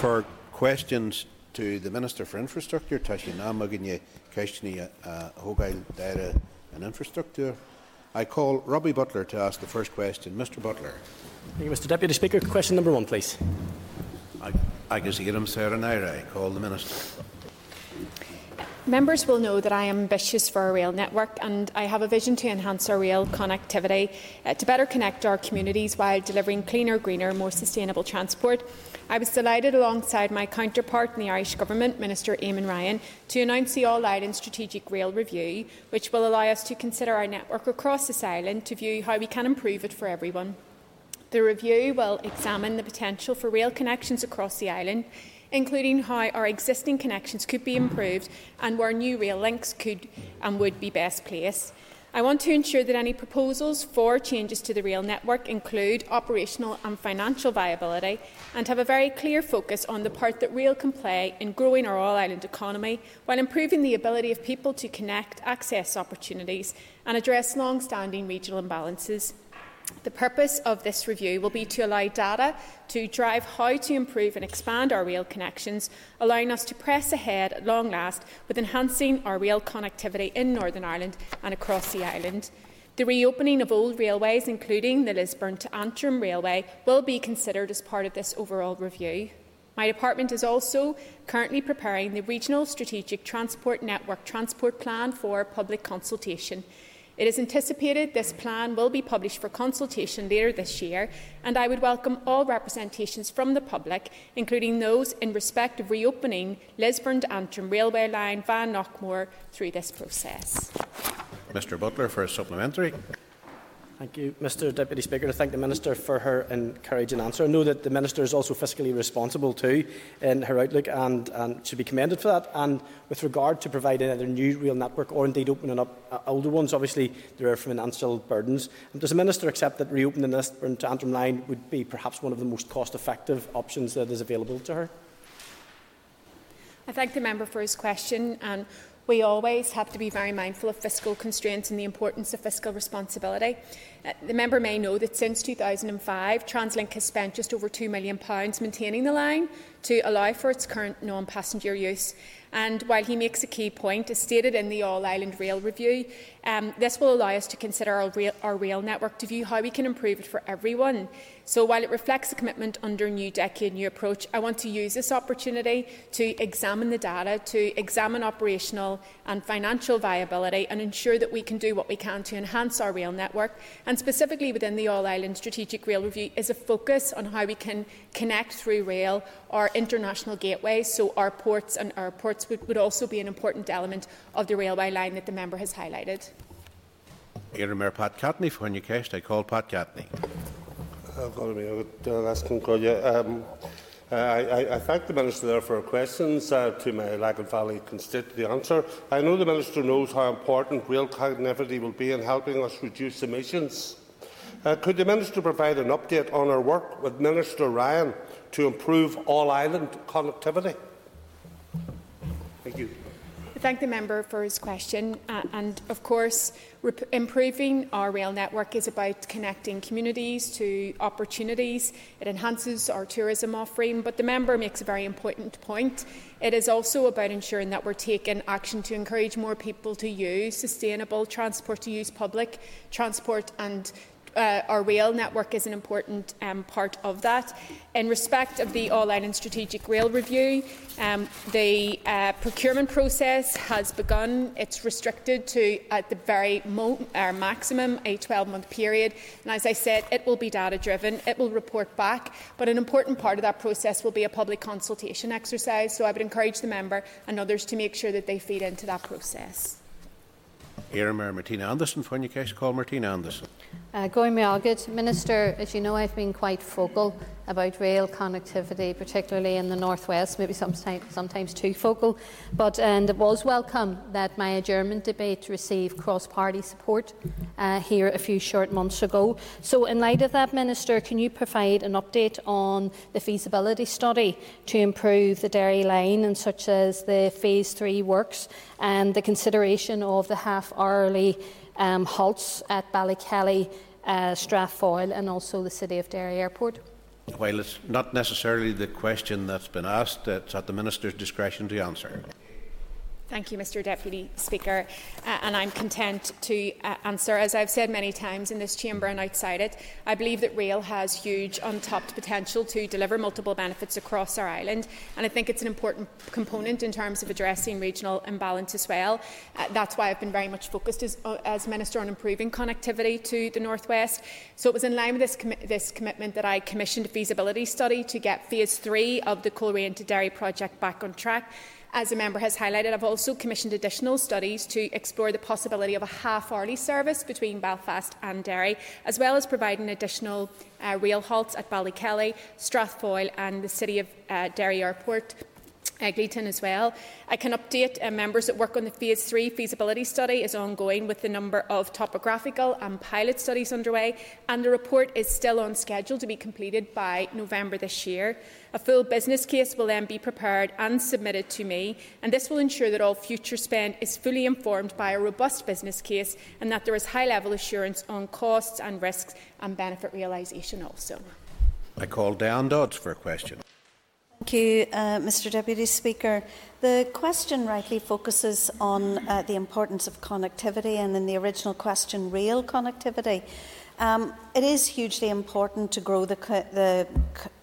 For questions to the Minister for Infrastructure, Tashi Namaginye Kashni Hogail Dara and Infrastructure. I call Robbie Butler to ask the first question. Mr Butler. Thank you, Mr Deputy Speaker. Question number one, please. I, I can see him, Sarah Naira. I call the Minister. Members will know that I am ambitious for a rail network and I have a vision to enhance our rail connectivity uh, to better connect our communities while delivering cleaner, greener, more sustainable transport. I was delighted, alongside my counterpart in the Irish Government, Minister Eamon Ryan, to announce the All Island Strategic Rail Review, which will allow us to consider our network across this island to view how we can improve it for everyone. The review will examine the potential for rail connections across the island, including how our existing connections could be improved and where new rail links could and would be best placed. I want to ensure that any proposals for changes to the rail network include operational and financial viability and have a very clear focus on the part that rail can play in growing our all-island economy while improving the ability of people to connect, access opportunities and address long-standing regional imbalances. The purpose of this review will be to allow data to drive how to improve and expand our rail connections, allowing us to press ahead at long last with enhancing our rail connectivity in Northern Ireland and across the island. The reopening of old railways, including the Lisburn to Antrim Railway, will be considered as part of this overall review. My department is also currently preparing the Regional Strategic Transport Network Transport Plan for public consultation. It is anticipated this plan will be published for consultation later this year, and I would welcome all representations from the public, including those in respect of reopening Lisburn to Antrim railway line Van Knockmore through this process. Mr Butler for a supplementary. Thank you, Mr Deputy Speaker. I thank the Minister for her encouraging answer. I know that the Minister is also fiscally responsible too in her outlook and, and should be commended for that. And with regard to providing either new rail network or indeed opening up uh, older ones, obviously there are financial burdens. And does the Minister accept that reopening this to Antrim line would be perhaps one of the most cost-effective options that is available to her? I thank the member for his question. And we always have to be very mindful of fiscal constraints and the importance of fiscal responsibility. Uh, the member may know that since 2005, TransLink has spent just over £2 million maintaining the line to allow for its current non-passenger use. And while he makes a key point, as stated in the All Island Rail Review, um, this will allow us to consider our rail, our rail network to view how we can improve it for everyone. So while it reflects a commitment under New Decade New Approach, I want to use this opportunity to examine the data, to examine operational and financial viability and ensure that we can do what we can to enhance our rail network. And specifically within the All Island Strategic Rail Review is a focus on how we can connect through rail our international gateways, so our ports and airports would, would also be an important element of the railway line that the member has highlighted. Mayor Pat Catney, when you I call Pat Catney. I've I, to uh, um, I, I, I thank the Minister there for her questions uh, to my Lagan Valley constituency answer. I know the Minister knows how important rail connectivity will be in helping us reduce emissions. Uh, could the Minister provide an update on her work with Minister Ryan to improve all-island connectivity? Thank you. Thank the member for his question. Uh, and of course, improving our rail network is about connecting communities to opportunities. It enhances our tourism offering. But the member makes a very important point. It is also about ensuring that we're taking action to encourage more people to use sustainable transport, to use public transport and uh, our rail network is an important um, part of that. In respect of the All Island Strategic Rail Review, um, the uh, procurement process has begun. It's restricted to, at the very mo- uh, maximum, a 12-month period. And as I said, it will be data-driven. It will report back. But an important part of that process will be a public consultation exercise. So I would encourage the member and others to make sure that they feed into that process. Éireann Martina Anderson, when you call Martina Anderson. Uh, going Meagid, Minister, as you know, I've been quite focal about rail connectivity, particularly in the northwest, maybe sometimes, sometimes too focal. But and it was welcome that my adjournment debate received cross-party support uh, here a few short months ago. So, in light of that, Minister, can you provide an update on the feasibility study to improve the Derry line, and such as the Phase Three works and the consideration of the half-hourly um, halts at Ballykelly, uh, Strathfoyle, and also the City of Derry Airport? While it's not necessarily the question that's been asked, it's at the Minister's discretion to answer. Thank you, Mr Deputy Speaker, uh, and I'm content to uh, answer. As I've said many times in this chamber and outside it, I believe that rail has huge untapped potential to deliver multiple benefits across our island, and I think it's an important component in terms of addressing regional imbalance as well. Uh, that's why I've been very much focused as, uh, as, Minister on improving connectivity to the North West. So it was in line with this, com this commitment that I commissioned a feasibility study to get phase three of the Coleraine to Derry project back on track. As a member has highlighted, I've also commissioned additional studies to explore the possibility of a half-hourly service between Belfast and Derry, as well as providing additional uh, rail halts at Ballykelly, Strathfoyle and the City of uh, Derry Airport Eglinton as well. I can update uh, members that work on the Phase 3 feasibility study is ongoing with the number of topographical and pilot studies underway and the report is still on schedule to be completed by November this year. A full business case will then be prepared and submitted to me and this will ensure that all future spend is fully informed by a robust business case and that there is high level assurance on costs and risks and benefit realisation also. I call Diane Dodds for a question. Thank you, uh, Mr Deputy Speaker. The question rightly focuses on uh, the importance of connectivity and in the original question, rail connectivity. Um, it is hugely important to grow the, the,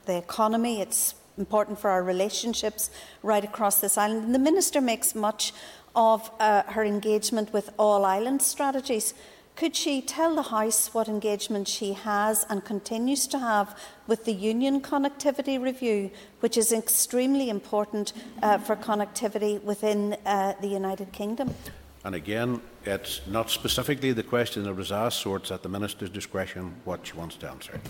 the economy. It's important for our relationships right across this island. And the Minister makes much of uh, her engagement with all island strategies. Could she tell the House what engagement she has and continues to have with the Union Connectivity Review, which is extremely important uh, for connectivity within uh, the United Kingdom? And again, it's not specifically the question that was asked, so it's at the Minister's discretion what she wants to answer.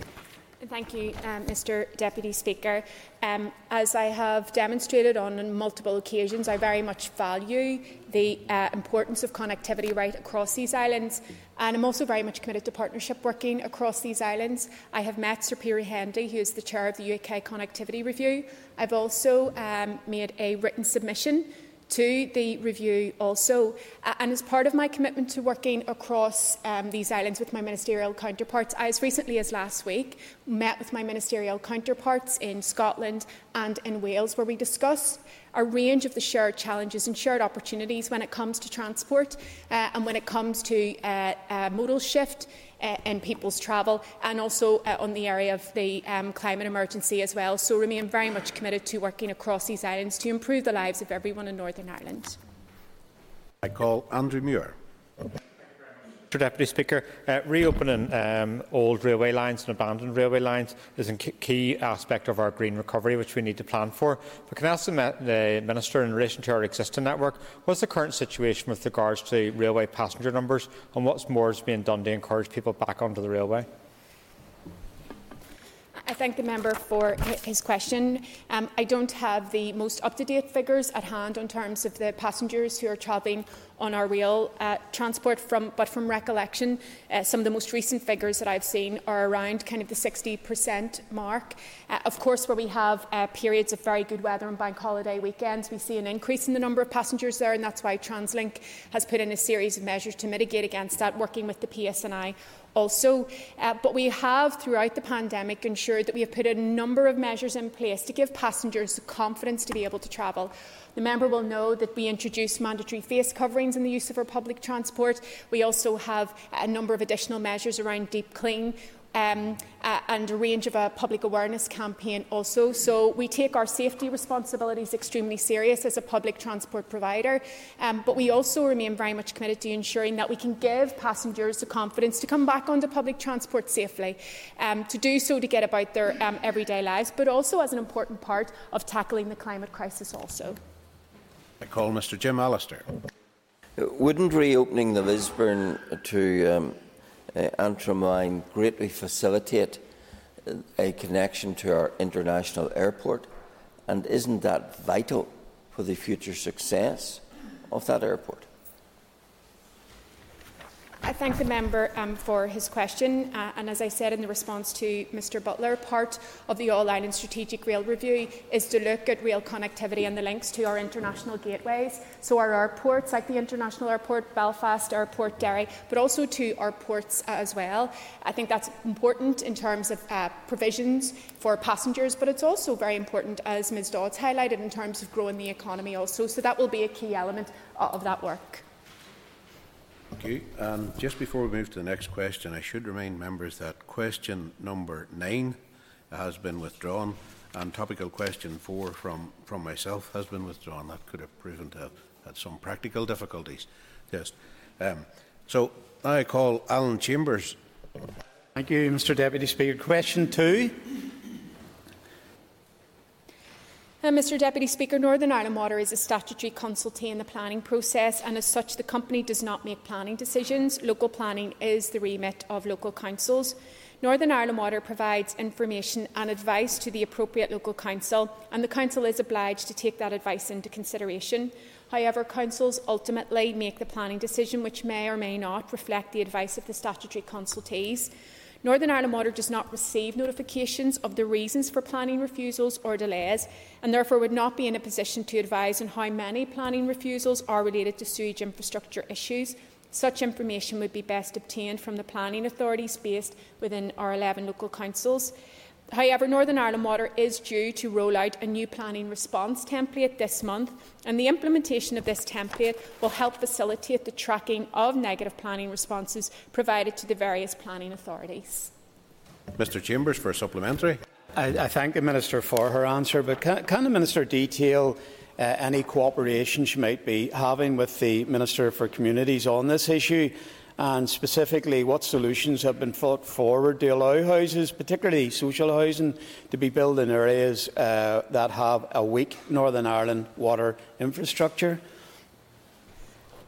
Thank you, um, Mr Deputy Speaker. Um, as I have demonstrated on multiple occasions, I very much value the uh, importance of connectivity right across these islands, and I'm also very much committed to partnership working across these islands. I have met Sir Peter Hendy, who is the chair of the UK Connectivity Review. I've also um, made a written submission to the review also. Uh, and as part of my commitment to working across um, these islands with my ministerial counterparts, I, as recently as last week, met with my ministerial counterparts in Scotland and in Wales, where we discussed a range of the shared challenges and shared opportunities when it comes to transport uh, and when it comes to uh, uh, modal shift uh, in people's travel and also uh, on the area of the um, climate emergency as well. So remain very much committed to working across these islands to improve the lives of everyone in Northern Ireland. I call Andrew Muir. Mr Deputy Speaker, uh, reopening um, old railway lines and abandoned railway lines is a key aspect of our green recovery which we need to plan for. But can I ask the, the Minister in relation to our existing network, what's the current situation with regards to railway passenger numbers and what's more is being done to encourage people back onto the railway? I thank the member for his question. Um, I don't have the most up-to-date figures at hand in terms of the passengers who are travelling on our rail uh, transport, from, but from recollection, uh, some of the most recent figures that I've seen are around kind of the 60% mark. Uh, of course, where we have uh, periods of very good weather and bank holiday weekends, we see an increase in the number of passengers there, and that's why TransLink has put in a series of measures to mitigate against that, working with the PSNI also. Uh, but we have, throughout the pandemic, ensured that we have put a number of measures in place to give passengers the confidence to be able to travel. The member will know that we introduced mandatory face coverings in the use of our public transport. We also have a number of additional measures around deep clean um, uh, and a range of a public awareness campaign also. So we take our safety responsibilities extremely serious as a public transport provider, um, but we also remain very much committed to ensuring that we can give passengers the confidence to come back onto public transport safely, um, to do so to get about their um, everyday lives, but also as an important part of tackling the climate crisis also. I call Mr Jim Allister. Wouldn't reopening the Lisburn to um, uh, Antrim greatly facilitate uh, a connection to our international airport, and isn't that vital for the future success of that airport? I thank the member um, for his question. Uh, and as I said in the response to Mr Butler, part of the All Island Strategic Rail Review is to look at rail connectivity and the links to our international gateways. So our airports, like the International Airport, Belfast Airport, Derry, but also to our ports uh, as well. I think that's important in terms of uh, provisions for passengers, but it's also very important, as Ms Dodds highlighted, in terms of growing the economy also. So that will be a key element of that work. Thank you. And just before we move to the next question, I should remind members that question number nine has been withdrawn, and topical question four from, from myself has been withdrawn. That could have proven to have had some practical difficulties. Yes. Um, so I call Alan Chambers. Thank you, Mr Deputy Speaker. Question two. Mr Deputy Speaker, Northern Ireland Water is a statutory consultee in the planning process and as such the company does not make planning decisions. Local planning is the remit of local councils. Northern Ireland Water provides information and advice to the appropriate local council and the council is obliged to take that advice into consideration. However, councils ultimately make the planning decision which may or may not reflect the advice of the statutory consultees. Northern Ireland Water does not receive notifications of the reasons for planning refusals or delays and therefore would not be in a position to advise on how many planning refusals are related to sewage infrastructure issues. Such information would be best obtained from the planning authorities based within our 11 local councils. However, Northern Ireland Water is due to roll out a new planning response template this month, and the implementation of this template will help facilitate the tracking of negative planning responses provided to the various planning authorities. Mr Chambers for a supplementary. I, I thank the Minister for her answer, but can, can the Minister detail uh, any cooperation she might be having with the Minister for Communities on this issue? And specifically what solutions have been put forward to allow houses, particularly social housing, to be built in areas uh, that have a weak Northern Ireland water infrastructure.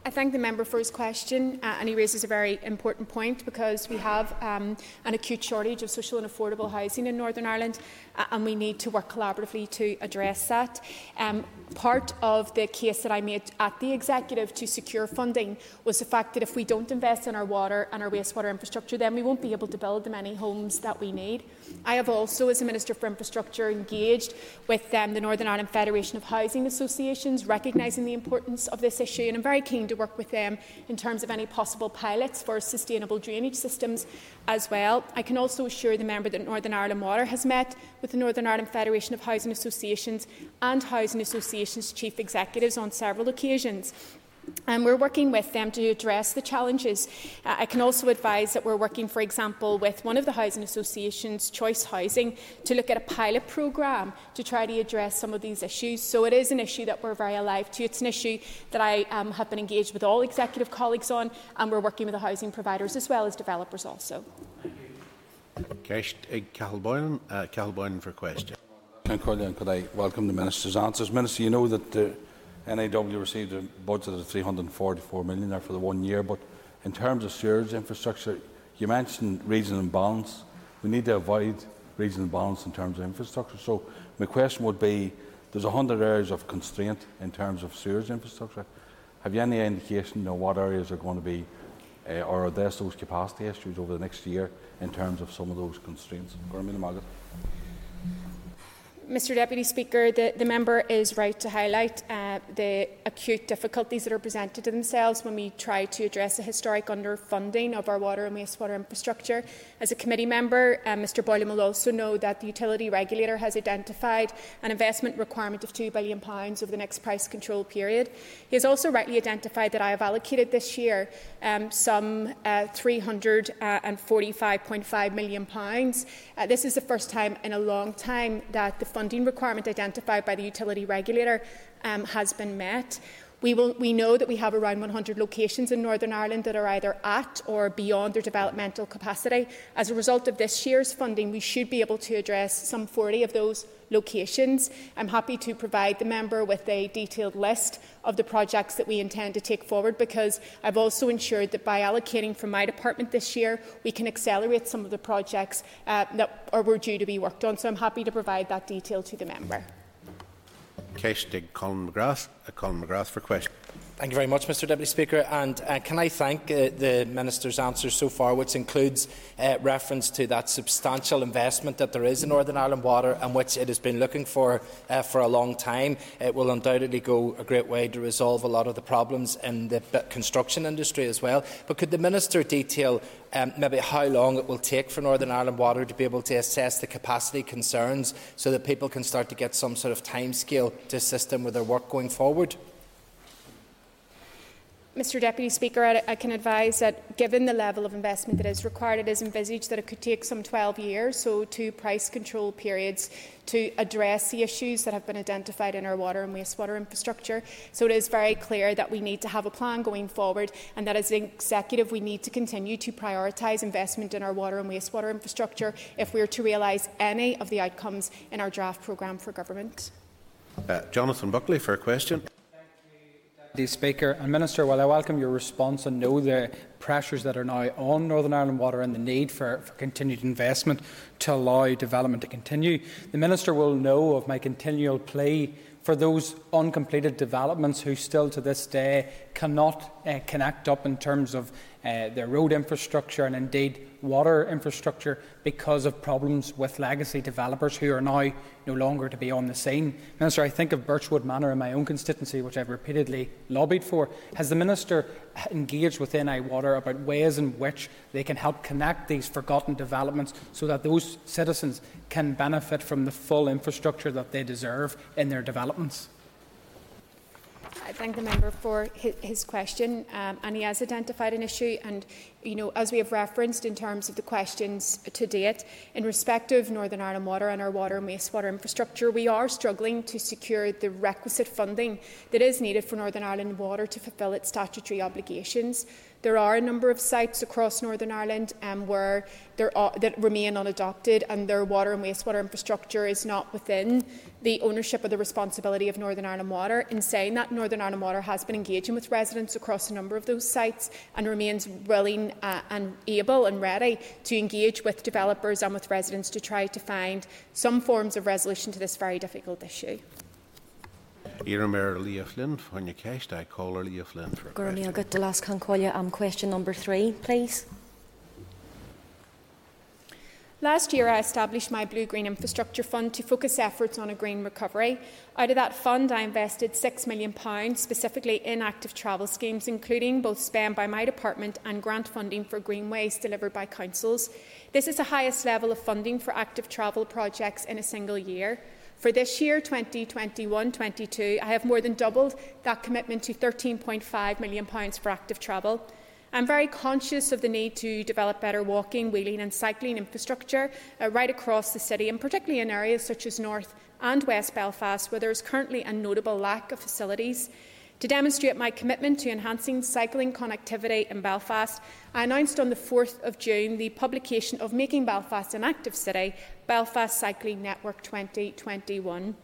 I thank the member for his question, uh, and he raises a very important point because we have um, an acute shortage of social and affordable housing in Northern Ireland, uh, and we need to work collaboratively to address that. Um, part of the case that I made at the executive to secure funding was the fact that if we don't invest in our water and our wastewater infrastructure, then we won't be able to build the many homes that we need. I have also, as a Minister for Infrastructure, engaged with um, the Northern Ireland Federation of Housing Associations, recognising the importance of this issue, and I'm very keen to work with them in terms of any possible pilots for sustainable drainage systems as well. I can also assure the member that Northern Ireland Water has met with the Northern Ireland Federation of Housing Associations and Housing Associations chief executives on several occasions and we're working with them to address the challenges. Uh, I can also advise that we're working, for example, with one of the housing associations, Choice Housing, to look at a pilot programme to try to address some of these issues. So it is an issue that we're very alive to. It's an issue that I um, have been engaged with all executive colleagues on, and we're working with the housing providers as well as developers also. Cash, uh, Cathal Boylan, uh, Cathal Boylan for question. Colin, could I welcome the Minister's answers? Minister, you know that the NIW received a budget of 344 million there for the one year, but in terms of sewage infrastructure, you mentioned regional balance. We need to avoid regional balance in terms of infrastructure. So my question would be, there's 100 areas of constraint in terms of sewage infrastructure. Have you any indication of what areas are going to be, uh, or are there those capacity issues over the next year in terms of some of those constraints? Mr Deputy Speaker, the, the member is right to highlight uh, the acute difficulties that are presented to themselves when we try to address the historic underfunding of our water and wastewater infrastructure. As a committee member, uh, Mr Boylan will also know that the utility regulator has identified an investment requirement of £2 billion over the next price control period. He has also rightly identified that I have allocated this year um, some uh, £345.5 million. Uh, this is the first time in a long time that the funding requirement identified by the utility regulator um, has been met. We, will, we know that we have around 100 locations in Northern Ireland that are either at or beyond their developmental capacity. As a result of this year's funding, we should be able to address some 40 of those locations. I'm happy to provide the member with a detailed list of the projects that we intend to take forward because I've also ensured that by allocating from my department this year, we can accelerate some of the projects uh, that are, were due to be worked on. So I'm happy to provide that detail to the member. Case Colin McGrath. Colin McGrath for question. Thank you very much, Mr Deputy Speaker. And uh, can I thank uh, the Minister's answer so far, which includes uh, reference to that substantial investment that there is in Northern Ireland Water and which it has been looking for uh, for a long time. It will undoubtedly go a great way to resolve a lot of the problems in the construction industry as well. But could the Minister detail um, maybe how long it will take for Northern Ireland Water to be able to assess the capacity concerns so that people can start to get some sort of timescale to assist them with their work going forward? Mr Deputy Speaker, I, I can advise that given the level of investment that is required, it is envisaged that it could take some 12 years, so two price control periods, to address the issues that have been identified in our water and wastewater infrastructure. So it is very clear that we need to have a plan going forward and that as an executive we need to continue to prioritise investment in our water and wastewater infrastructure if we are to realise any of the outcomes in our draft programme for government. Uh, Jonathan Buckley for a question. Deputy Speaker. And Minister, while I welcome your response and know the pressures that are now on Northern Ireland Water and the need for, for continued investment to allow development to continue, the Minister will know of my continual plea for those uncompleted developments who still to this day cannot uh, connect up in terms of uh, their road infrastructure and indeed water infrastructure because of problems with legacy developers who are now no longer to be on the scene. Minister, I think of Birchwood Manor in my own constituency, which I've repeatedly lobbied for. Has the Minister engaged with NI Water about ways in which they can help connect these forgotten developments so that those citizens can benefit from the full infrastructure that they deserve in their developments? Thank the member for his, his question, um, and he has identified an issue. And you know, as we have referenced in terms of the questions to date, in respect of Northern Ireland Water and our water and wastewater infrastructure, we are struggling to secure the requisite funding that is needed for Northern Ireland Water to fulfil its statutory obligations. There are a number of sites across Northern Ireland um, where there are, that remain unadopted and their water and wastewater infrastructure is not within the ownership or the responsibility of Northern Ireland Water. In saying that, Northern Ireland Water has been engaging with residents across a number of those sites and remains willing uh, and able and ready to engage with developers and with residents to try to find some forms of resolution to this very difficult issue. Iramir Leah Flynn, Fanya Cash, I call her Leah Flynn for Gurmia got the last concolia am question number three, please. Last year, I established my Blue Green Infrastructure Fund to focus efforts on a green recovery. Out of that fund, I invested £6 million specifically in active travel schemes, including both spend by my department and grant funding for greenways delivered by councils. This is the highest level of funding for active travel projects in a single year. For this year, 2021-22, I have more than doubled that commitment to £13.5 million for active travel. I'm very conscious of the need to develop better walking, wheeling and cycling infrastructure uh, right across the city and particularly in areas such as North and West Belfast where there is currently a notable lack of facilities. To demonstrate my commitment to enhancing cycling connectivity in Belfast, I announced on the 4th of June the publication of Making Belfast an Active City, Belfast Cycling Network 2021.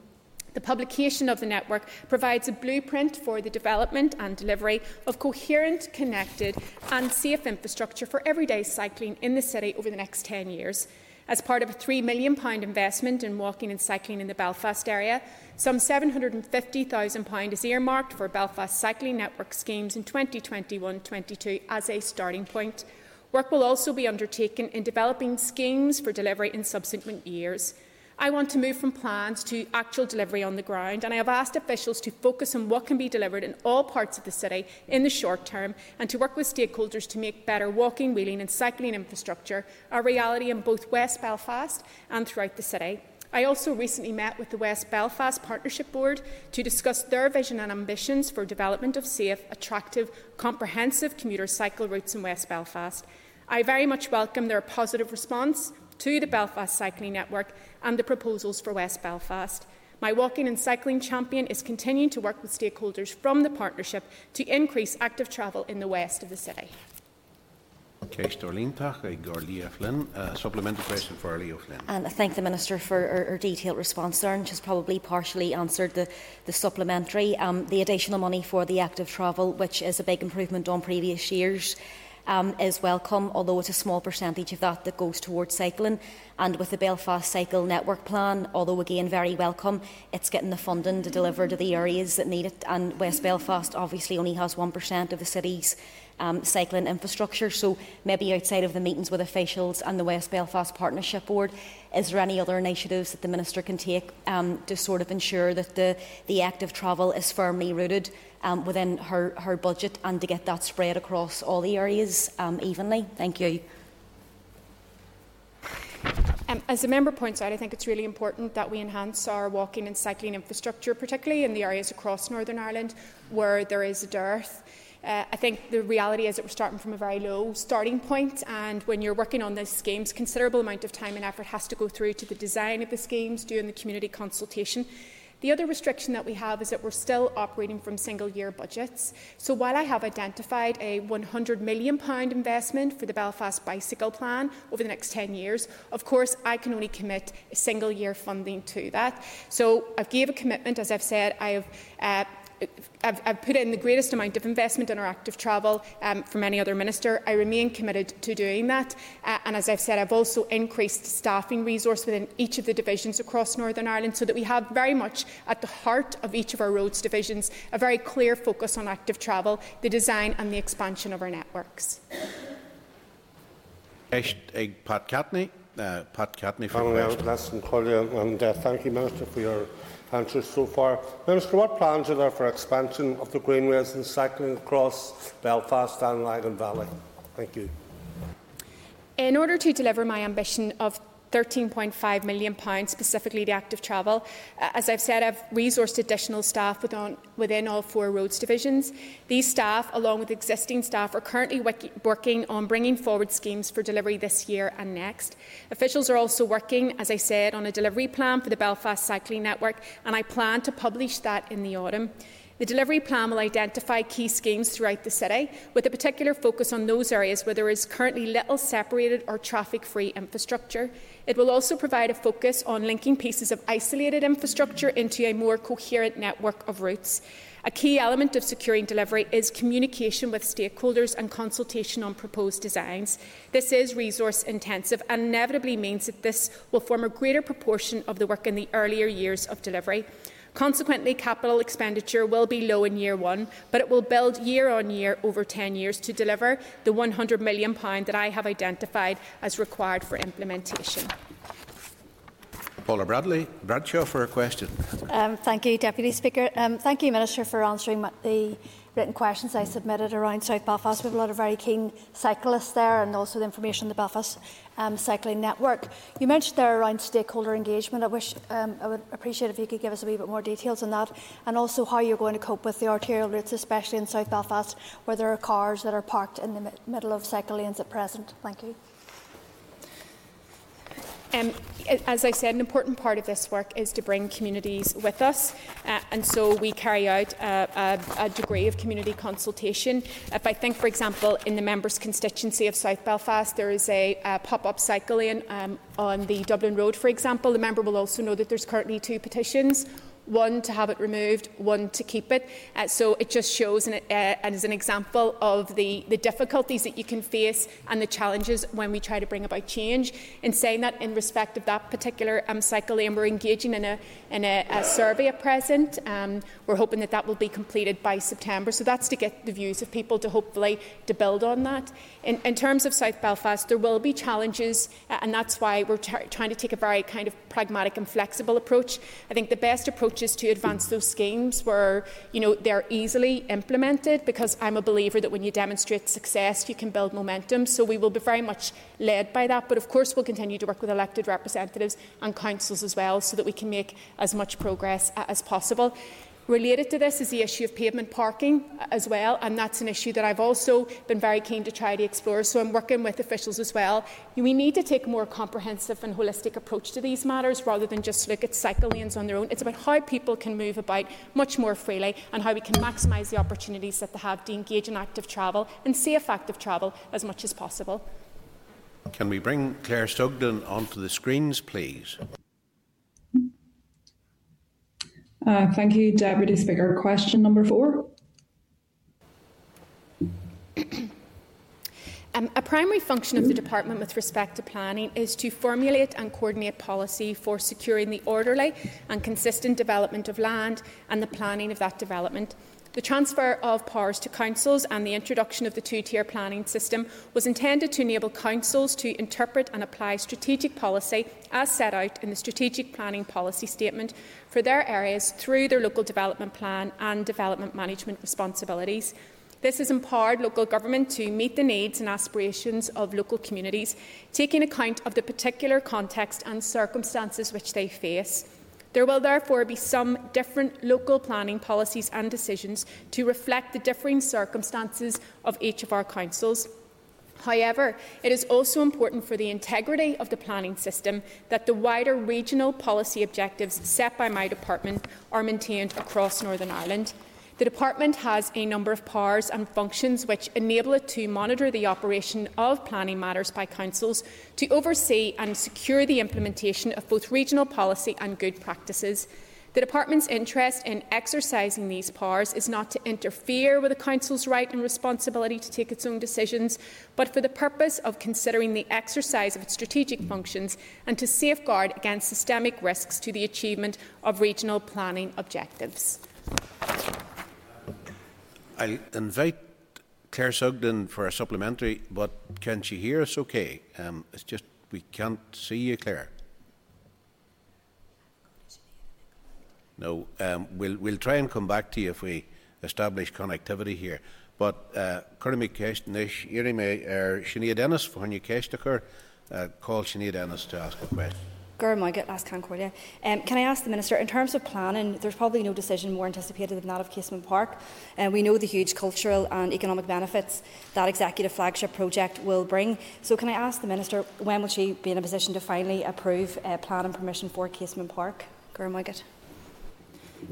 The publication of the network provides a blueprint for the development and delivery of coherent, connected and safe infrastructure for everyday cycling in the city over the next 10 years. As part of a £3 million investment in walking and cycling in the Belfast area, some £750,000 is earmarked for Belfast Cycling Network schemes in 2021-22 as a starting point. Work will also be undertaken in developing schemes for delivery in subsequent years. I want to move from plans to actual delivery on the ground, and I have asked officials to focus on what can be delivered in all parts of the city in the short term and to work with stakeholders to make better walking, wheeling and cycling infrastructure a reality in both West Belfast and throughout the city. I also recently met with the West Belfast Partnership Board to discuss their vision and ambitions for development of safe, attractive, comprehensive commuter cycle routes in West Belfast. I very much welcome their positive response to the Belfast Cycling Network and the proposals for West Belfast. My walking and cycling champion is continuing to work with stakeholders from the partnership to increase active travel in the west of the city. Case Dorlintach, Gorlia Flynn. Uh, supplementary question for Leo Flynn. And I thank the Minister for her, her detailed response there, and she's probably partially answered the, the supplementary. Um, the additional money for the active travel, which is a big improvement on previous years. um, is welcome, although it's a small percentage of that that goes towards cycling. And with the Belfast Cycle Network Plan, although again very welcome, it's getting the funding to deliver to the areas that need it. And West Belfast obviously only has 1% of the city's um, cycling infrastructure. So maybe outside of the meetings with officials and the West Belfast Partnership Board, is there any other initiatives that the Minister can take um, to sort of ensure that the, the active travel is firmly rooted um, within her, her budget and to get that spread across all the areas um, evenly? Thank you. Um, as the member points out, I think it's really important that we enhance our walking and cycling infrastructure, particularly in the areas across Northern Ireland where there is a dearth. Uh, I think the reality is that we're starting from a very low starting point, and when you're working on these schemes, considerable amount of time and effort has to go through to the design of the schemes, doing the community consultation. The other restriction that we have is that we're still operating from single year budgets. So while I have identified a £100 million investment for the Belfast Bicycle Plan over the next 10 years, of course I can only commit single year funding to that. So I've gave a commitment, as I've said, I have uh, I've, I've put in the greatest amount of investment in our active travel um, from any other minister. I remain committed to doing that. Uh, and as I've said, I've also increased staffing resource within each of the divisions across Northern Ireland so that we have very much at the heart of each of our roads divisions a very clear focus on active travel, the design and the expansion of our networks. Pat Catney. uh, Pat Catney for well, That's incredible, and uh, thank you, Minister, for your answers so far. Minister, what plans are there for expansion of the greenways and cycling across Belfast and Lagan Valley? Thank you. In order to deliver my ambition of £13.5 million specifically to active travel. Uh, as I've said, I've resourced additional staff within, within all four roads divisions. These staff, along with existing staff, are currently working on bringing forward schemes for delivery this year and next. Officials are also working, as I said, on a delivery plan for the Belfast Cycling Network, and I plan to publish that in the autumn. The delivery plan will identify key schemes throughout the city, with a particular focus on those areas where there is currently little separated or traffic free infrastructure. It will also provide a focus on linking pieces of isolated infrastructure into a more coherent network of routes. A key element of securing delivery is communication with stakeholders and consultation on proposed designs. This is resource intensive and inevitably means that this will form a greater proportion of the work in the earlier years of delivery. Consequently, capital expenditure will be low in year one, but it will build year on year over 10 years to deliver the £100 million that I have identified as required for implementation. Paula Bradley, Bradshaw for a question. Um, thank you, Deputy Speaker. Um, thank you, Minister, for answering the written questions I submitted around South Belfast. We have a lot of very keen cyclists there and also the information on the Belfast um, Cycling Network. You mentioned there around stakeholder engagement. I wish um, I would appreciate if you could give us a wee bit more details on that and also how you're going to cope with the arterial routes, especially in South Belfast, where there are cars that are parked in the middle of cycle lanes at present. Thank you. Um, as I said, an important part of this work is to bring communities with us, uh, and so we carry out a, a, a, degree of community consultation. If I think, for example, in the members' constituency of South Belfast, there is a, a pop-up cycle lane um, on the Dublin Road, for example. The member will also know that there's currently two petitions one to have it removed, one to keep it. Uh, so it just shows, an, uh, and is an example of the, the difficulties that you can face and the challenges when we try to bring about change. In saying that, in respect of that particular um, cycle lane, we're engaging in a, in a, a survey at present. Um, we're hoping that that will be completed by September. So that's to get the views of people to hopefully to build on that. In, in terms of South Belfast, there will be challenges, uh, and that's why we're trying to take a very kind of pragmatic and flexible approach. I think the best approach is to advance those schemes where you know they're easily implemented, because I'm a believer that when you demonstrate success, you can build momentum. So we will be very much led by that. But of course, we'll continue to work with elected representatives and councils as well, so that we can make as much progress as possible. Related to this is the issue of pavement parking as well, and that's an issue that I've also been very keen to try to explore. So I'm working with officials as well. We need to take a more comprehensive and holistic approach to these matters rather than just look at cycle lanes on their own. It's about how people can move about much more freely and how we can maximise the opportunities that they have to engage in active travel and safe active travel as much as possible. Can we bring Claire Sugden onto the screens, please? Uh, thank you, Deputy Speaker. Question number four. Um, a primary function of the Department with respect to planning is to formulate and coordinate policy for securing the orderly and consistent development of land and the planning of that development. The transfer of powers to councils and the introduction of the two-tier planning system was intended to enable councils to interpret and apply strategic policy as set out in the Strategic Planning Policy Statement for their areas through their local development plan and development management responsibilities. This has empowered local government to meet the needs and aspirations of local communities, taking account of the particular context and circumstances which they face. There will therefore be some different local planning policies and decisions to reflect the differing circumstances of each of our councils. However, it is also important for the integrity of the planning system that the wider regional policy objectives set by my department are maintained across Northern Ireland. The Department has a number of powers and functions which enable it to monitor the operation of planning matters by councils, to oversee and secure the implementation of both regional policy and good practices. The Department's interest in exercising these powers is not to interfere with the council's right and responsibility to take its own decisions, but for the purpose of considering the exercise of its strategic functions and to safeguard against systemic risks to the achievement of regional planning objectives. I'll invite Claire Sugden for a supplementary, but can she hear us okay? Um, it's just we can't see you, Claire. No, um, we'll, we'll try and come back to you if we establish connectivity here. But uh, Irime, er Sinead Ennis, when you uh, call Sinead Ennis to ask a question. Gurmagat last Concordia. Um, can I ask the Minister, in terms of planning, there's probably no decision more anticipated than that of Casement Park. Uh, we know the huge cultural and economic benefits that executive flagship project will bring. So can I ask the Minister, when will she be in a position to finally approve uh, plan and permission for Casement Park? Gurmagat.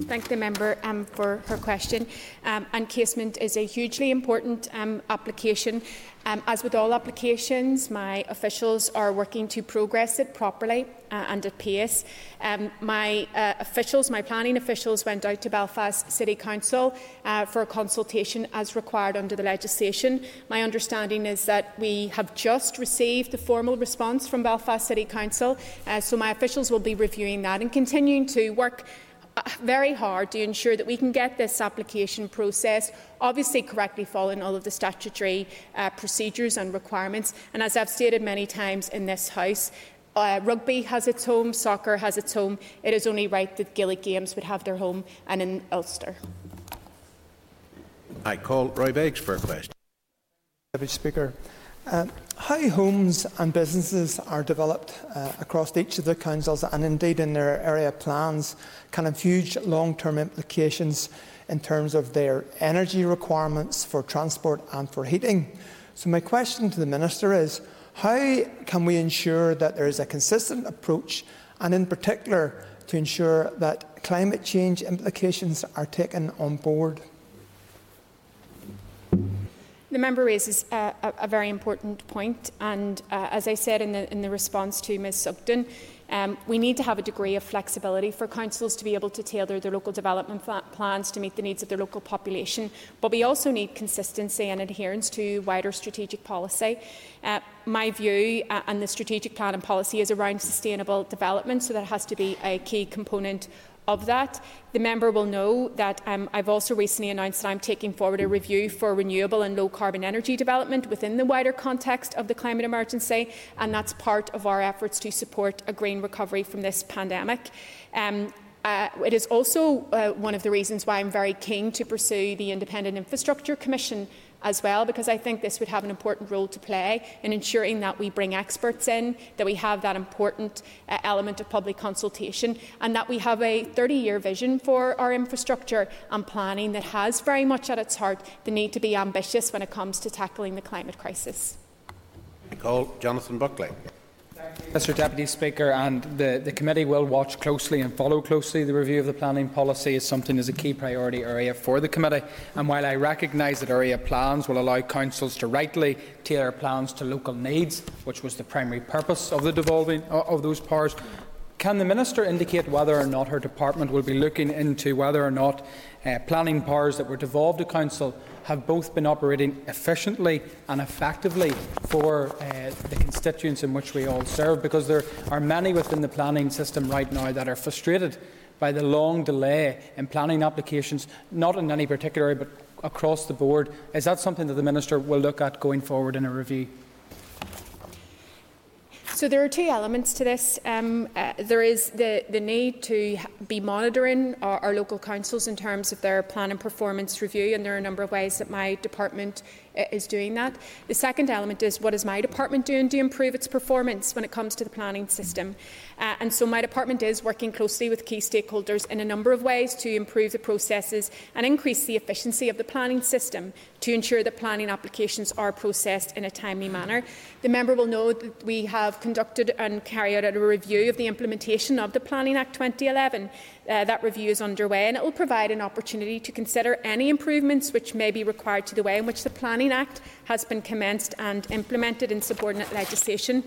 Thank the member um, for her question. Um, and casement is a hugely important um, application. Um, as with all applications, my officials are working to progress it properly uh, and at pace. Um, my uh, officials, my planning officials, went out to Belfast City Council uh, for a consultation as required under the legislation. My understanding is that we have just received the formal response from Belfast City Council, uh, so my officials will be reviewing that and continuing to work very hard to ensure that we can get this application process obviously correctly following all of the statutory uh, procedures and requirements. And as I've stated many times in this House, uh, rugby has its home, soccer has its home. It is only right that Gaelic Games would have their home and in Ulster. I call Roy Beggs for a question. Deputy Speaker, uh, how homes and businesses are developed uh, across each of the councils and indeed in their area plans can have huge long term implications in terms of their energy requirements for transport and for heating. So, my question to the Minister is how can we ensure that there is a consistent approach and, in particular, to ensure that climate change implications are taken on board? The member raises a, a, a very important point, and uh, as I said in the, in the response to Ms Sugden, um, we need to have a degree of flexibility for councils to be able to tailor their local development plans to meet the needs of their local population. But we also need consistency and adherence to wider strategic policy. Uh, my view uh, and the strategic plan and policy is around sustainable development, so that has to be a key component of that. The member will know that um, I've also recently announced that I'm taking forward a review for renewable and low carbon energy development within the wider context of the climate emergency, and that's part of our efforts to support a green recovery from this pandemic. Um, uh, it is also uh, one of the reasons why I'm very keen to pursue the Independent Infrastructure Commission as well, because I think this would have an important role to play in ensuring that we bring experts in, that we have that important uh, element of public consultation, and that we have a 30 year vision for our infrastructure and planning that has very much at its heart the need to be ambitious when it comes to tackling the climate crisis. Call Jonathan Buckley. Mr Deputy Speaker, and the, the committee will watch closely and follow closely the review of the planning policy as something as a key priority area for the committee. And while I recognise that area plans will allow councils to rightly tailor plans to local needs, which was the primary purpose of the devolving of those powers, can the Minister indicate whether or not her department will be looking into whether or not uh, planning powers that were devolved to Council have both been operating efficiently and effectively for uh, the constituents in which we all serve? Because there are many within the planning system right now that are frustrated by the long delay in planning applications, not in any particular area, but across the board. Is that something that the Minister will look at going forward in a review? So there are two elements to this. Um, uh, there is the, the need to be monitoring our, our, local councils in terms of their plan and performance review, and there are a number of ways that my department is doing that. The second element is what is my department doing to improve its performance when it comes to the planning system. Uh, and so my department is working closely with key stakeholders in a number of ways to improve the processes and increase the efficiency of the planning system to ensure that planning applications are processed in a timely manner. The member will know that we have conducted and carried out a review of the implementation of the Planning Act 2011. Uh, that review is underway and it will provide an opportunity to consider any improvements which may be required to the way in which the Planning Act has been commenced and implemented in subordinate legislation.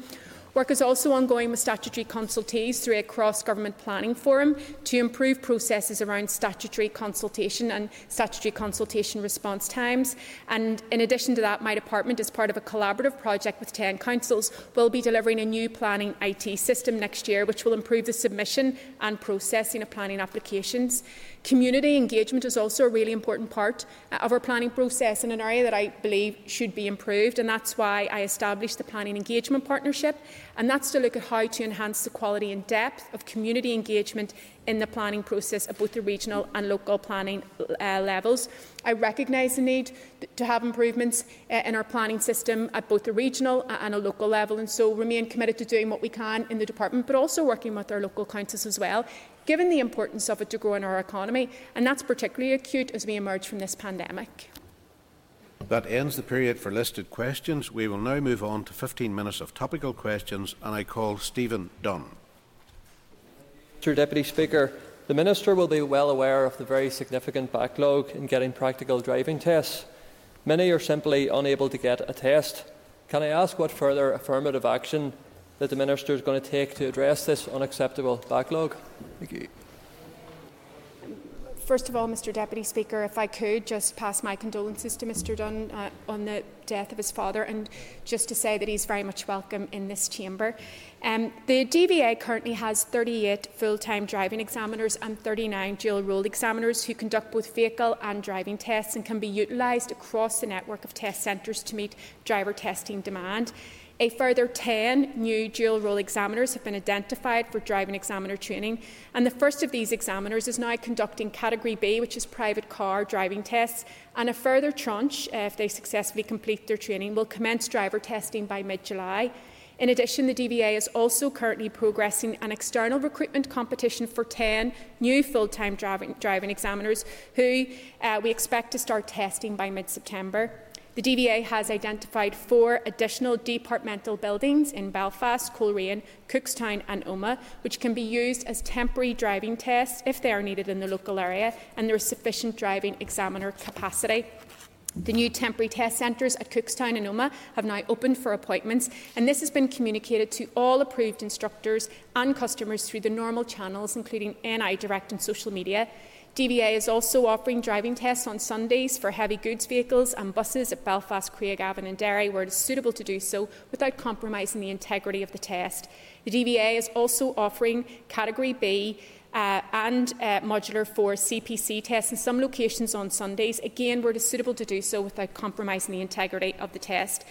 Work is also ongoing with statutory consultees through a cross-government planning forum to improve processes around statutory consultation and statutory consultation response times. And in addition to that, my department, as part of a collaborative project with 10 councils, will be delivering a new planning IT system next year, which will improve the submission and processing of planning applications. Community engagement is also a really important part uh, of our planning process and an area that I believe should be improved. And that's why I established the Planning Engagement Partnership. And that's to look at how to enhance the quality and depth of community engagement in the planning process at both the regional and local planning uh, levels. I recognise the need to have improvements uh, in our planning system at both the regional and a local level, and so remain committed to doing what we can in the department, but also working with our local councils as well given the importance of it to growing our economy, and that's particularly acute as we emerge from this pandemic. That ends the period for listed questions. We will now move on to 15 minutes of topical questions, and I call Stephen Dunne. Mr Deputy Speaker, the Minister will be well aware of the very significant backlog in getting practical driving tests. Many are simply unable to get a test. Can I ask what further affirmative action that the Minister is going to take to address this unacceptable backlog? Thank you. First of all, Mr Deputy Speaker, if I could just pass my condolences to Mr Dunne uh, on the death of his father and just to say that he's very much welcome in this chamber. Um, the DVA currently has 38 full-time driving examiners and 39 dual role examiners who conduct both vehicle and driving tests and can be utilised across the network of test centres to meet driver testing demand. A further 10 new dual role examiners have been identified for driving examiner training, and the first of these examiners is now conducting Category B, which is private car driving tests, and a further tranche, uh, if they successfully complete their training, will commence driver testing by mid July. In addition, the DVA is also currently progressing an external recruitment competition for 10 new full-time driving, driving examiners who uh, we expect to start testing by mid-September. The DVA has identified four additional departmental buildings in Belfast, Coleraine, Cookstown and Omagh, which can be used as temporary driving tests if they are needed in the local area and there is sufficient driving examiner capacity. The new temporary test centres at Cookstown and Omagh have now opened for appointments, and this has been communicated to all approved instructors and customers through the normal channels, including NI Direct and social media. DVA is also offering driving tests on Sundays for heavy goods vehicles and buses at Belfast, Craigavon and Derry where it is suitable to do so without compromising the integrity of the test. The DVA is also offering Category B uh, and uh, modular for CPC tests in some locations on Sundays, again where it is suitable to do so without compromising the integrity of the test.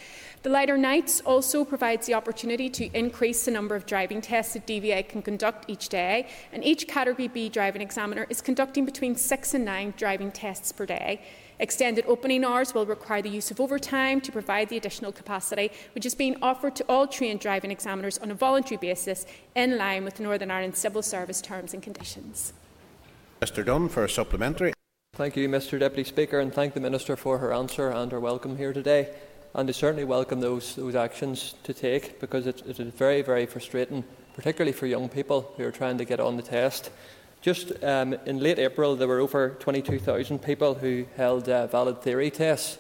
The lighter nights also provides the opportunity to increase the number of driving tests that DVA can conduct each day, and each Category B driving examiner is conducting between six and nine driving tests per day. Extended opening hours will require the use of overtime to provide the additional capacity, which is being offered to all trained driving examiners on a voluntary basis in line with Northern Ireland Civil Service terms and conditions. Mr Dunne for a supplementary. Thank you, Mr Deputy Speaker, and thank the Minister for her answer and her welcome here today and I certainly welcome those, those actions to take because it, it is very, very frustrating, particularly for young people who are trying to get on the test. Just um, in late April, there were over 22,000 people who held uh, valid theory tests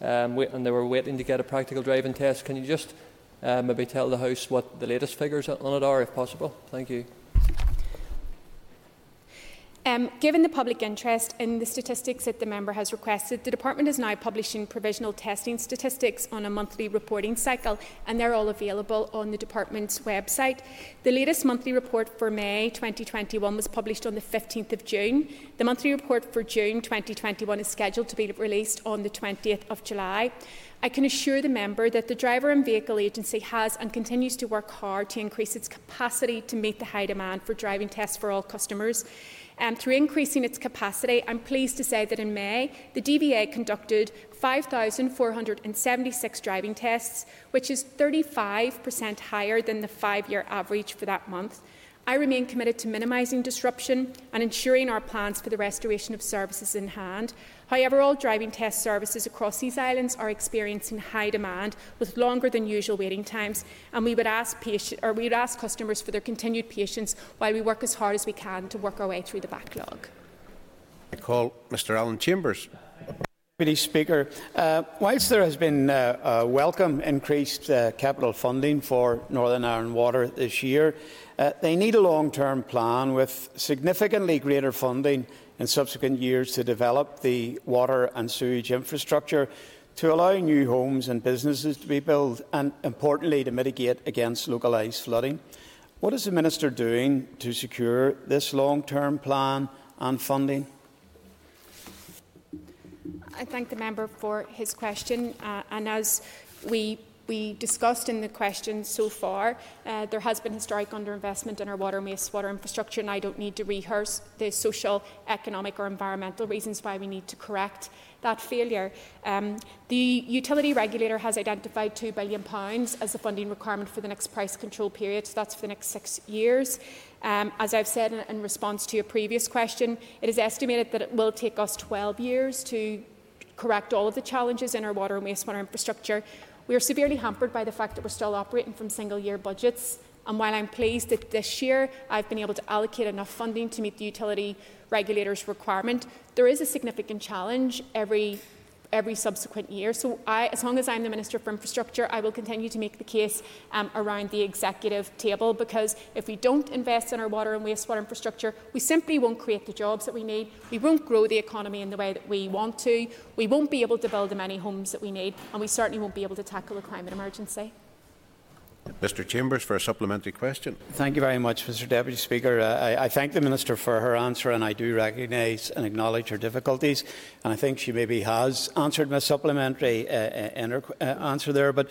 um, and they were waiting to get a practical driving test. Can you just uh, maybe tell the House what the latest figures on it are, if possible? Thank you. Um, given the public interest in the statistics that the member has requested, the Department is now publishing provisional testing statistics on a monthly reporting cycle, and they're all available on the Department's website. The latest monthly report for May 2021 was published on the 15th of June. The monthly report for June 2021 is scheduled to be released on the 20th of July. I can assure the member that the Driver and Vehicle Agency has and continues to work hard to increase its capacity to meet the high demand for driving tests for all customers. Um, through increasing its capacity, I'm pleased to say that in May, the DVA conducted 5,476 driving tests, which is 35% higher than the five year average for that month. I remain committed to minimising disruption and ensuring our plans for the restoration of services in hand. However, all driving test services across these islands are experiencing high demand with longer than usual waiting times, and we would ask, patient, or we would ask customers for their continued patience while we work as hard as we can to work our way through the backlog. I call Mr Alan Chambers. Deputy Speaker, uh, whilst there has been uh, a welcome increased uh, capital funding for Northern Ireland Water this year, uh, they need a long-term plan with significantly greater funding in subsequent years to develop the water and sewage infrastructure to allow new homes and businesses to be built and, importantly, to mitigate against localised flooding. What is the Minister doing to secure this long-term plan and funding? I thank the member for his question. Uh, and as we we discussed in the questions so far, uh, there has been historic underinvestment in our water and wastewater infrastructure, and I don't need to rehearse the social, economic, or environmental reasons why we need to correct that failure. Um, the utility regulator has identified £2 billion as the funding requirement for the next price control period, so that's for the next six years. Um, as I've said in, in response to a previous question, it is estimated that it will take us 12 years to correct all of the challenges in our water and wastewater infrastructure. We are severely hampered by the fact that we're still operating from single year budgets. And while I'm pleased that this year I've been able to allocate enough funding to meet the utility regulator's requirement, there is a significant challenge every every subsequent year. So, I, as long as I'm the Minister for Infrastructure, I will continue to make the case um, around the executive table because if we don't invest in our water and wastewater infrastructure, we simply won't create the jobs that we need. We won't grow the economy in the way that we want to. We won't be able to build the many homes that we need, and we certainly won't be able to tackle the climate emergency. Mr Chambers for a supplementary question. Thank you very much, Mr Deputy Speaker. Uh, I, I, thank the Minister for her answer and I do recognise and acknowledge her difficulties and I think she maybe has answered my supplementary uh, uh, in her uh, answer there. But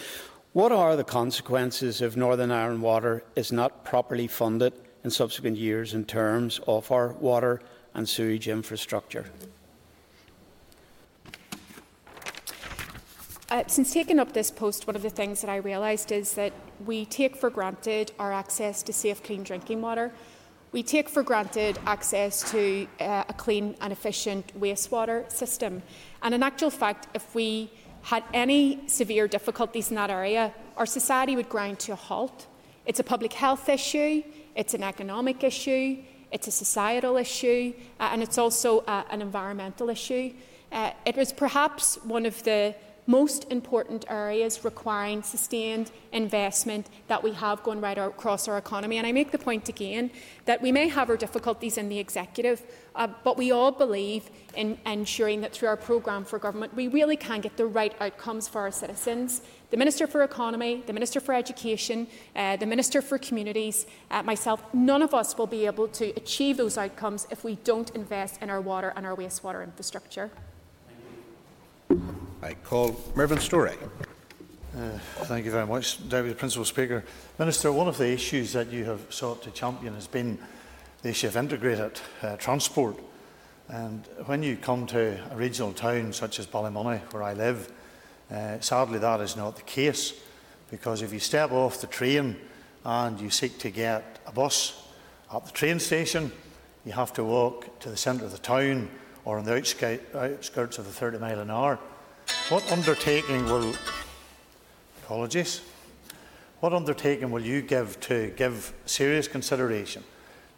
what are the consequences if Northern Ireland Water is not properly funded in subsequent years in terms of our water and sewage infrastructure? Uh, since taking up this post, one of the things that I realised is that we take for granted our access to safe, clean drinking water. We take for granted access to uh, a clean and efficient wastewater system. And in actual fact, if we had any severe difficulties in that area, our society would grind to a halt. It's a public health issue, it's an economic issue, it's a societal issue, uh, and it's also uh, an environmental issue. Uh, it was perhaps one of the most important areas requiring sustained investment that we have going right across our economy. And I make the point again that we may have our difficulties in the executive, uh, but we all believe in ensuring that through our programme for government we really can get the right outcomes for our citizens. The Minister for Economy, the Minister for Education, uh, the Minister for Communities, uh, myself, none of us will be able to achieve those outcomes if we don't invest in our water and our wastewater infrastructure. I call Mervyn Storey. Uh, thank you very much, Deputy Principal Speaker. Minister, one of the issues that you have sought to champion has been the issue of integrated uh, transport. And when you come to a regional town such as Ballymoney, where I live, uh, sadly that is not the case. Because if you step off the train and you seek to get a bus at the train station, you have to walk to the centre of the town or on the outskirts of the 30 mile an hour. What undertaking will, apologies, what undertaking will you give to give serious consideration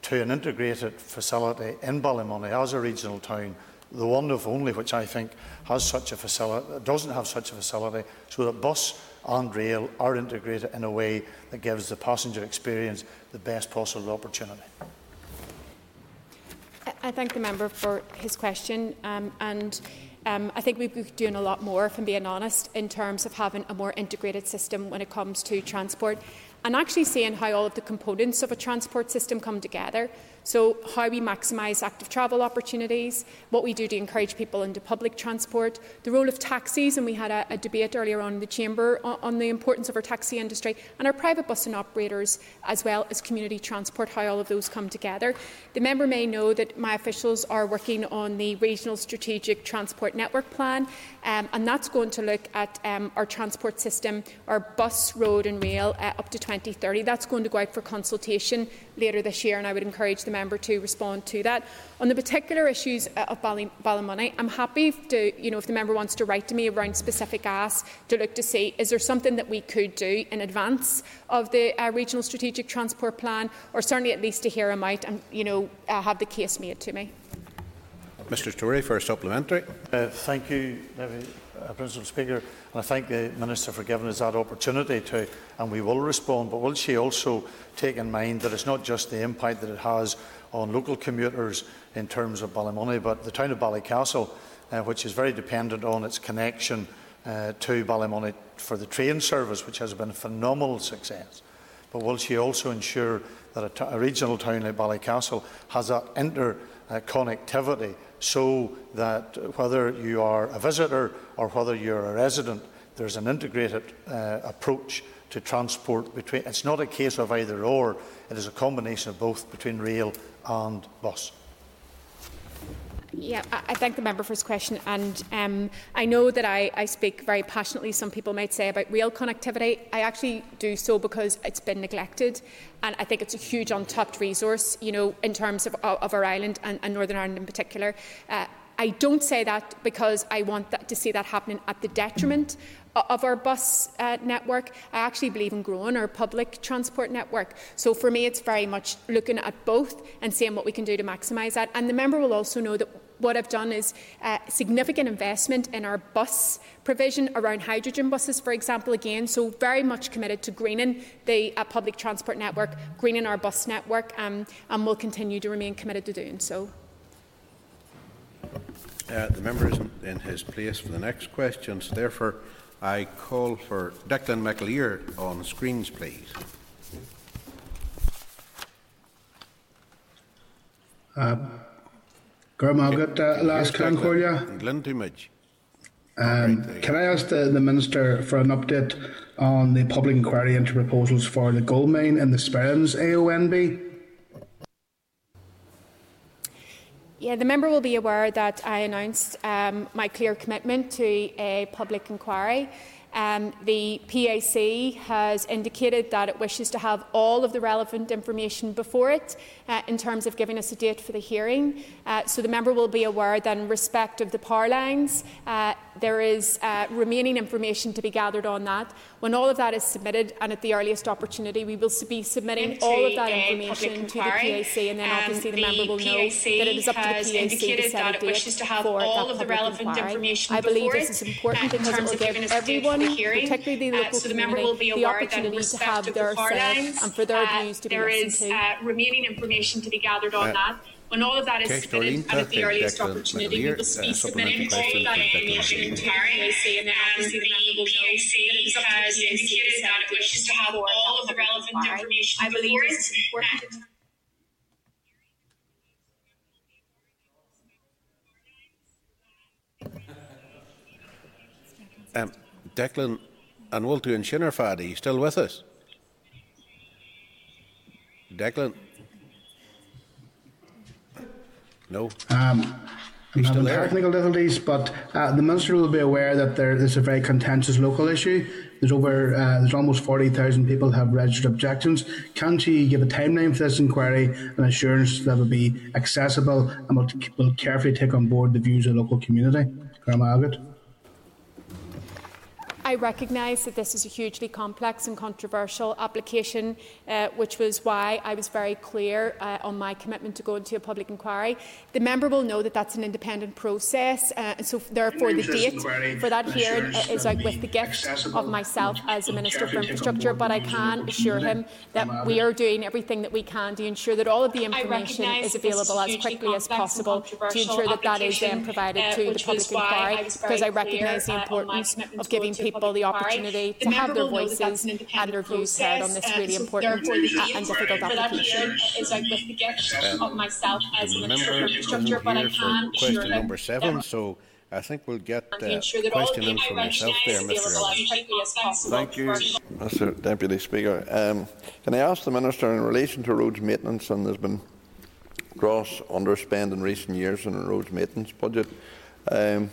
to an integrated facility in Ballymoney as a regional town, the one of only which I think has such a facility, doesn't have such a facility, so that bus and rail are integrated in a way that gives the passenger experience the best possible opportunity? I thank the member for his question. Um, and um, I think we've been doing a lot more, if I'm being honest, in terms of having a more integrated system when it comes to transport and actually seeing how all of the components of a transport system come together. So, how we maximise active travel opportunities, what we do to encourage people into public transport, the role of taxis, and we had a, a debate earlier on in the Chamber on, on, the importance of our taxi industry, and our private bus and operators, as well as community transport, how all of those come together. The member may know that my officials are working on the Regional Strategic Transport Network Plan, um, and that's going to look at um, our transport system, our bus, road, and rail uh, up to 2030. That's going to go out for consultation later this year, and I would encourage the member to respond to that. On the particular issues uh, of Bally Ballymoney, I'm happy to, you know, if the member wants to write to me around specific asks to look to see is there something that we could do in advance of the uh, regional strategic transport plan, or certainly at least to hear him out and, you know, uh, have the case made to me. Mr. Storey for a supplementary. Uh, thank you, David, uh, Principal Speaker, and I thank the Minister for giving us that opportunity to, and we will respond. But will she also take in mind that it's not just the impact that it has on local commuters in terms of Ballymoney, but the town of Ballycastle, uh, which is very dependent on its connection uh, to Ballymoney for the train service, which has been a phenomenal success. But will she also ensure that a, a regional town like Ballycastle has that interconnectivity? uh, so that whether you are a visitor or whether you're a resident, there's an integrated uh, approach to transport between. It's not a case of either or, it is a combination of both between rail and bus. Yeah, I, thank the member for his question, and um, I know that I, I speak very passionately. Some people might say about rail connectivity. I actually do so because it's been neglected, and I think it's a huge untapped resource. You know, in terms of, of our island and, and Northern Ireland in particular. Uh, I don't say that because I want that, to see that happening at the detriment of our bus uh, network. I actually believe in growing our public transport network. So for me, it's very much looking at both and seeing what we can do to maximise that. And the member will also know that what I've done is uh, significant investment in our bus provision around hydrogen buses, for example, again. So very much committed to greening the uh, public transport network, greening our bus network, um, and will continue to remain committed to doing so. Uh, the member is in his place for the next question, so Therefore, I call for Declan McAleer on screens, please. Uh, Gurmagat, uh, last Concordia. Um, can I ask the, the Minister for an update on the public inquiry into proposals for the gold mine in the Sperrins AONB? Yeah, the member will be aware that I announced um, my clear commitment to a public inquiry. Um, the PAC has indicated that it wishes to have all of the relevant information before it uh, in terms of giving us a date for the hearing. Uh, so the member will be aware that in respect of the power lines, uh, there is uh, remaining information to be gathered on that. When all of that is submitted, and at the earliest opportunity, we will be submitting all of that information to the PAC, and then obviously um, the, the member will PAC know that it is up to the PAC to set a date to have all of the relevant inquiry. information I believe this is important uh, because it will give everyone, particularly the local uh, so the community, the opportunity to have their say and for their uh, views to be listened to. There is remaining information to be gathered on that. When all of that is submitted, and at the earliest opportunity, we will be submitting all of that information to the PAC, and then obviously the member will know that it is up to the PAC indicated that it wishes to have all of the relevant information I believe this is important. Um, Declan and Walter and Shinnerfad, are you still with us? Declan? No. Um, I'm having technical difficulties, but uh, the minister will be aware that there is a very contentious local issue. There's over, uh, there's almost forty thousand people have registered objections. Can she give a timeline for this inquiry and assurance that it will be accessible and will, will carefully take on board the views of the local community? Grandma I recognise that this is a hugely complex and controversial application, uh, which was why I was very clear uh, on my commitment to go into a public inquiry. The member will know that that's an independent process, uh, and so therefore the date for that hearing is out with the gift of myself as a Minister for Infrastructure, but I can assure him that we are doing everything that we can to ensure that all of the information is available as quickly as possible to ensure that that is then provided uh, to the public inquiry, because I recognise the uh, importance of giving people the opportunity to have their voices and their views heard on this uh, really important and difficult application. Is out with the gift of myself as a Minister for Infrastructure, but I can question number seven. So I think we'll get the uh, question in from yourself there, Mr. Evans. Thank you, Mr. Deputy Speaker. Um, can I ask the Minister in relation to roads maintenance, and there's been gross underspend in recent years in the roads maintenance budget. Um,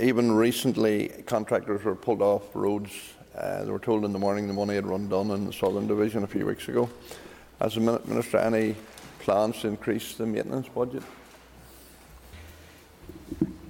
even recently, contractors were pulled off roads. Uh, they were told in the morning the money had run down in the Southern Division a few weeks ago. Has the Minister any plans to increase the maintenance budget?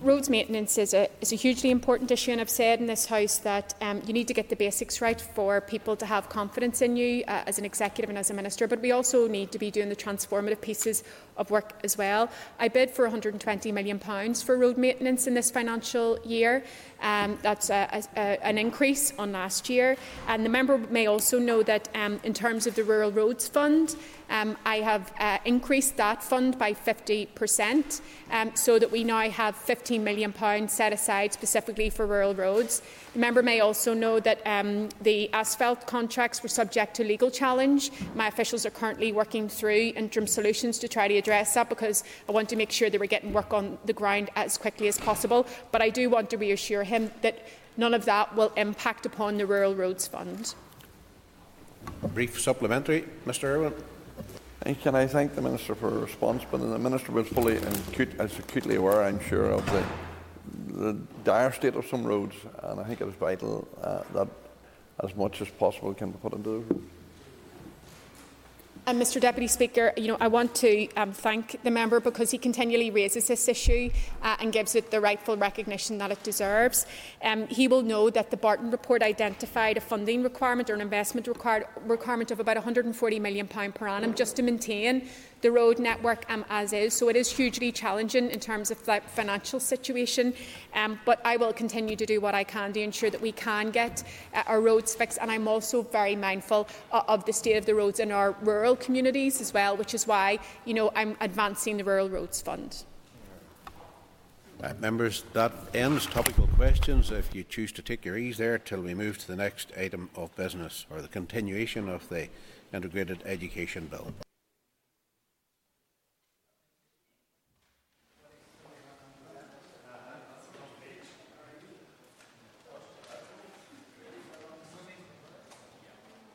Roads maintenance is a, is a hugely important issue, and I've said in this House that um, you need to get the basics right for people to have confidence in you uh, as an executive and as a minister, but we also need to be doing the transformative pieces of work as well. I bid for £120 million for road maintenance in this financial year. Um, that's a, a, an increase on last year. And the member may also know that um, in terms of the Rural Roads Fund, um, I have uh, increased that fund by 50% um, so that we now have £15 million set aside specifically for rural roads. The member may also know that um, the asphalt contracts were subject to legal challenge. My officials are currently working through interim solutions to try to address that because I want to make sure that we're getting work on the ground as quickly as possible. But I do want to reassure him that none of that will impact upon the Rural Roads Fund. Brief supplementary, Mr Irwin. Can I thank the Minister for a response? But the Minister was fully and acute, as acutely aware, I'm sure, of the, the dire state of some roads, and I think it is vital uh, that as much as possible can be put into those roads. And Mr Deputy Speaker, you know, I want to um, thank the member because he continually raises this issue uh, and gives it the rightful recognition that it deserves. Um, he will know that the Barton report identified a funding requirement or an investment required, requirement of about £140 million per annum just to maintain the road network um, as is. So it is hugely challenging in terms of the financial situation. Um, but I will continue to do what I can to ensure that we can get uh, our roads fixed. And I'm also very mindful uh, of the state of the roads in our rural communities as well, which is why you know, I'm advancing the Rural Roads Fund. Uh, members, that ends topical questions. If you choose to take your ease there till we move to the next item of business or the continuation of the Integrated Education Bill.